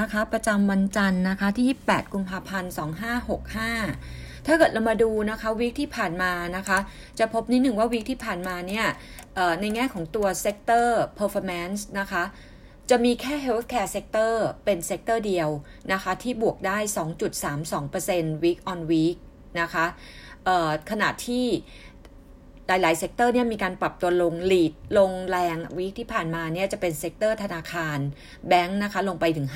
นะคะประจำวันจันทร์นะคะที่ 28 กุมภาพันธ์ 2565 ถ้าเกิดเรามาดูนะคะ week ที่ผ่านมานะคะ จะพบนิดหนึ่งว่า week ที่ผ่านมาเนี่ยในแง่ของตัว sector performance นะคะจะมีแค่ healthcare sector เป็น sector เดียวนะคะ ที่บวกได้ 2.32% week on week นะคะขณะที่ หลาย ๆ sector เนี่ยมีการปรับตัวลง lead ลงแรง week ที่ผ่านมาเนี่ยจะเป็น sector ธนาคารแบงค์นะคะลงไปถึง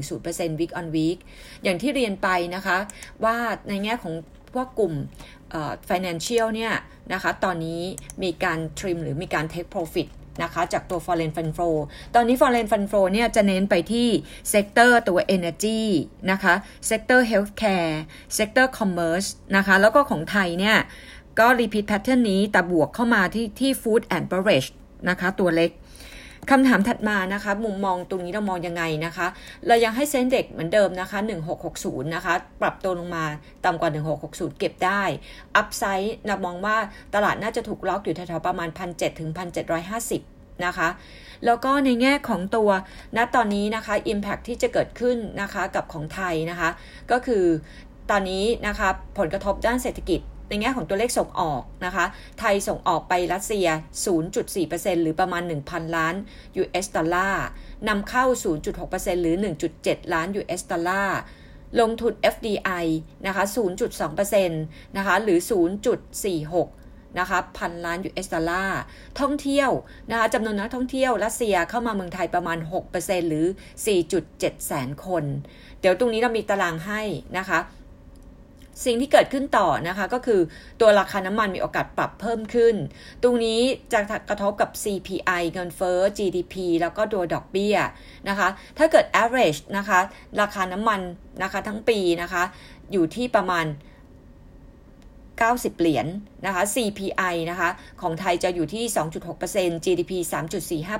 5.10% week on week อย่างที่เรียนไปนะคะว่าในแง่ของพวกกลุ่ม financial เนี่ยนะคะตอนนี้มีการ trim หรือมีการ take profit นะคะจากตัว foreign fund flow ตอนนี้ foreign fund flow เนี่ยจะเน้นไปที่ sector ตัว energy นะคะเซกเตอร์ healthcare sector commerce นะคะแล้วก็ของไทยเนี่ย ก็ repeat pattern นี้แต่บวกเข้ามาที่ที่ food and beverage นะคะ ตัวเล็กคำถามถัดมานะคะ มุมมองตรงนี้เรามองยังไงนะคะ เรายังให้เซ็นเด็กเหมือนเดิมนะคะ 1660 นะคะ ปรับตัวลงมาต่ำกว่า 1660 เก็บได้ อัพไซด์เรามองว่าตลาดน่าจะถูกล็อกอยู่แถวๆประมาณ 1,700 ถึง 1,750 นะคะ แล้วก็ในแง่ของตัวณตอนนี้นะคะ Impact ที่จะเกิดขึ้นนะคะกับของไทยนะคะ ก็คือตอนนี้นะคะผลกระทบด้านเศรษฐกิจ ในแง่ของตัวเลขส่งออกนะคะ ไทยส่งออกไปรัสเซีย 0.4%หรือประมาณ 1,000 ล้าน US ดอลลาร์นำเข้า 0.6%หรือ 1.7 ล้าน US ดอลลาร์ลงทุน FDI นะคะ 0.2%นะคะ หรือ 0.46นะคะพันล้าน US ดอลลาร์ท่องเที่ยวนะคะจำนวนนักท่องเที่ยวรัสเซียเข้ามาเมืองไทยประมาณ 6%หรือ 4.7 แสนคน เดี๋ยวตรงนี้เรามีตารางให้นะคะ สิ่งที่เกิดขึ้นต่อนะคะก็คือตัวราคาน้ำมันมีโอกาสปรับเพิ่มขึ้น ตรงนี้จะกระทบกับ CPI เงินเฟ้อ GDP แล้วก็ตัวดอกเบี้ยนะคะ ถ้าเกิด average นะคะ ราคาน้ำมันนะคะทั้งปีนะคะ อยู่ที่ประมาณ 90 เหรียญนนะคะ CPI นะคะ ของไทยจะอยู่ที่ 2.6% GDP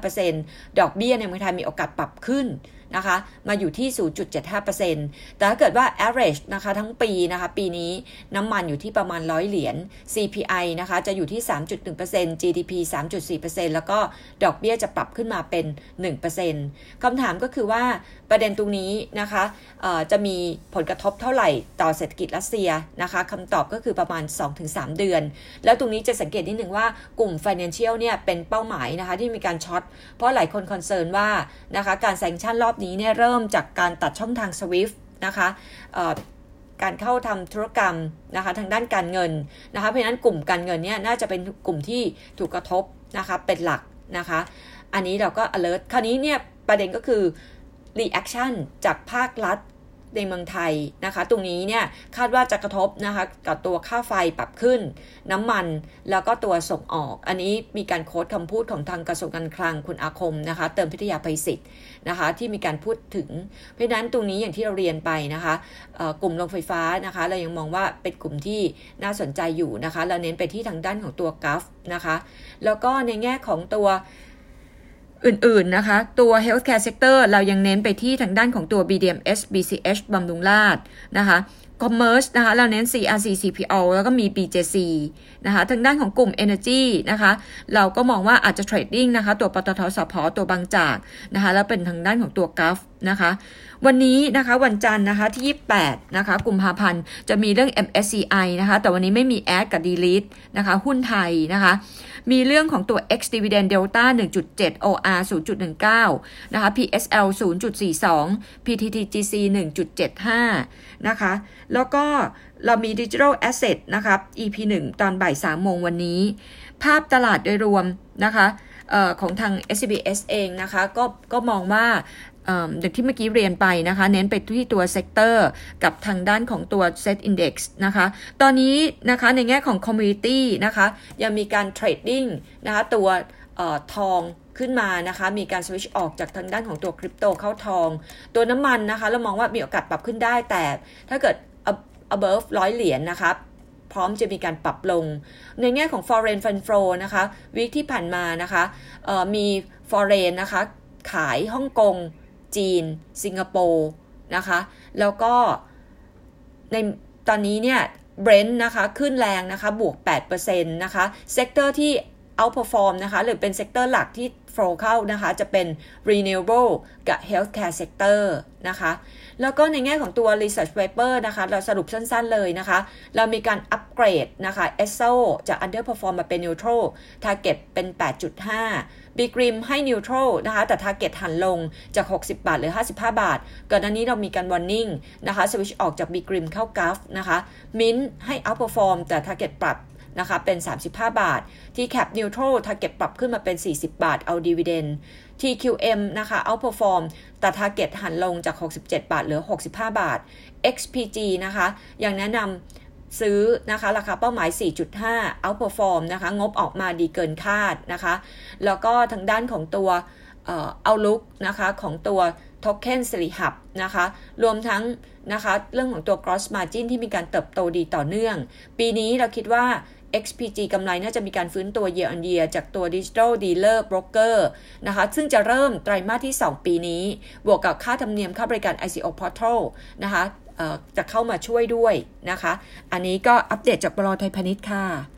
3.45%ดอกเบี้ยในเมืองไทยมีโอกาสปรับขึ้น นะคะ มาอยู่ที่ 0.75%แต่ถ้าเกิดว่า average นะคะทั้งปีนะคะ ปีนี้น้ำมันอยู่ที่ประมาณ 100 เหรียญ CPI นะคะ จะอยู่ที่ 3.1% GDP 3.4%แล้วก็ดอกเบี้ยจะปรับขึ้นมาเป็น 1%คำถามก็คือว่าประเด็นตรงนี้นะคะจะมีผลกระทบเท่าไหร่ต่อเศรษฐกิจรัสเซียนะคะคำตอบก็คือประมาณ 2-3 เดือน แล้วตรงนี้จะสังเกตนิดหนึ่งว่ากลุ่ม financial เนี่ยเป็นเป้าหมายนะคะที่มีการ short เพราะหลายคน concern ว่านะคะการ sanction รอบนี้เนี่ยเริ่มจากการตัดช่องทาง SWIFT นะคะการเข้าทำธุรกรรมนะคะทางด้านการเงินนะคะเพราะฉะนั้นกลุ่มการเงินเนี่ยน่าจะเป็นกลุ่มที่ถูกกระทบนะคะเป็นหลักนะคะอันนี้เราก็ alert คราวนี้เนี่ยประเด็นก็คือ reaction จากภาครัฐ ในเมืองไทยนะคะ ตรงนี้เนี่ยคาดว่าจะกระทบนะคะกับตัวค่าไฟปรับขึ้น น้ำมันแล้วก็ตัวส่งออก อันนี้มีการโค้ดคำพูดของทางกระทรวงการคลังคุณอาคมนะคะ เติมพิทยาภัยศิษย์นะคะที่มีการพูดถึง เพราะนั้นตรงนี้อย่างที่เราเรียนไปนะคะกลุ่มโรงไฟฟ้านะคะ เรายังมองว่าเป็นกลุ่มที่น่าสนใจอยู่นะคะ เราเน้นไปที่ทางด้านของตัวกัฟนะคะ แล้วก็ในแง่ของตัว อื่น ๆ นะคะ ตัว healthcare sector เรายังเน้นไปที่ทางด้านของตัว BDMs BCH บำรุงราษนะคะ commerce นะคะเราเน้น CRC CPO แล้วก็มี BJC นะคะทางด้านของกลุ่ม energy นะคะเราก็มองว่าอาจจะ trading นะคะ ตัวปตทสพตัวบางจากนะคะแล้วเป็นทางด้านของตัว g u f นะคะ วันนี้นะคะวันจันทร์นะคะที่ 28 นะคะกุมภาพันธ์จะมีเรื่อง MSCI นะคะแต่วันนี้ไม่มี add กับ delete นะคะหุ้นไทยนะคะ มีเรื่องของตัว X dividend delta 1.7 OR 0.19 นะคะ PSL 0.42 PTTGC 1.75 นะคะ แล้วก็เรามี digital asset นะครับ EP 1 ตอนบ่าย3โมงวันนี้ ภาพตลาดโดยรวมนะคะออของทาง SCBS เองนะคะก็ก็มองว่า อย่างที่เมื่อกี้เรียนไปนะคะ เน้นไปที่ตัว sector กับทางด้านของตัว SET Index นะคะ ตอนนี้นะคะในแง่ของ commodity นะคะ ยังมีการ trading นะคะตัวทองขึ้นมานะคะ มีการสวิชออกจากทางด้านของตัวคริปโตเข้าทอง ตัวน้ำมันนะคะ เรามองว่ามีโอกาสปรับขึ้นได้แต่ถ้าเกิด above ร้อยเหรียญนนะคะพร้อมจะมีการปรับลง ในแง่ของ foreign fund flow นะคะวิกที่ผ่านมานะคะมี foreign นะคะขายฮ่องกง จีน สิงคโปร์นะคะ แล้วก็ในตอนนี้เนี่ยเบรนท์นะคะขึ้นแรงนะคะบวก8%นะคะ sector ที่ outperform นะคะหรือเป็น sector หลักที่ flow เข้านะคะ จะเป็น renewable กับ healthcare sector นะคะ แล้วก็ในแง่ของตัว research paper นะคะ เราสรุปสั้นๆเลยนะคะ เรามีการอัปเกรดนะคะ ESSO จาก underperform มาเป็น neutral target เป็น 8.5 BGRIM ให้ neutral นะคะ แต่ target หั่นลงจาก 60 บาทเหลือ 55 บาท ก่อนหน้านี้เรามีการ warning นะคะ switch ออกจาก BGRIM เข้า GULF นะคะ Mint ให้ outperform แต่ target ปรับ นะคะเป็น 35 บาทที่ Cap Neutral Target ปรับขึ้นมาเป็น 40 บาท เอา Dividend TQM นะคะ Outperform แต่ Target หันลงจาก 67 บาทเหลือ 65 บาท XPG นะคะยังแนะนำซื้อนะคะ ราคาเป้าหมาย 4.5 Outperform นะคะ งบออกมาดีเกินคาดนะคะ แล้วก็ทางด้านของตัวเอาลุกนะคะของตัว Token สิริหับนะคะ รวมทั้งนะคะ เรื่องของตัว gross margin ที่มีการเติบโตดีต่อเนื่อง ปีนี้เราคิดว่า XPG กำไรน่าจะมีการฟื้นตัว year on year จากตัว Digital Dealer Broker นะคะ ซึ่งจะเริ่มไตรมาสที่ 2 ปีนี้ บวกกับค่าธรรมเนียมค่าบริการ ICO Portal นะคะจะเข้ามาช่วยด้วยนะคะ อันนี้ก็อัปเดตจากบลไทยพาณิชย์ค่ะ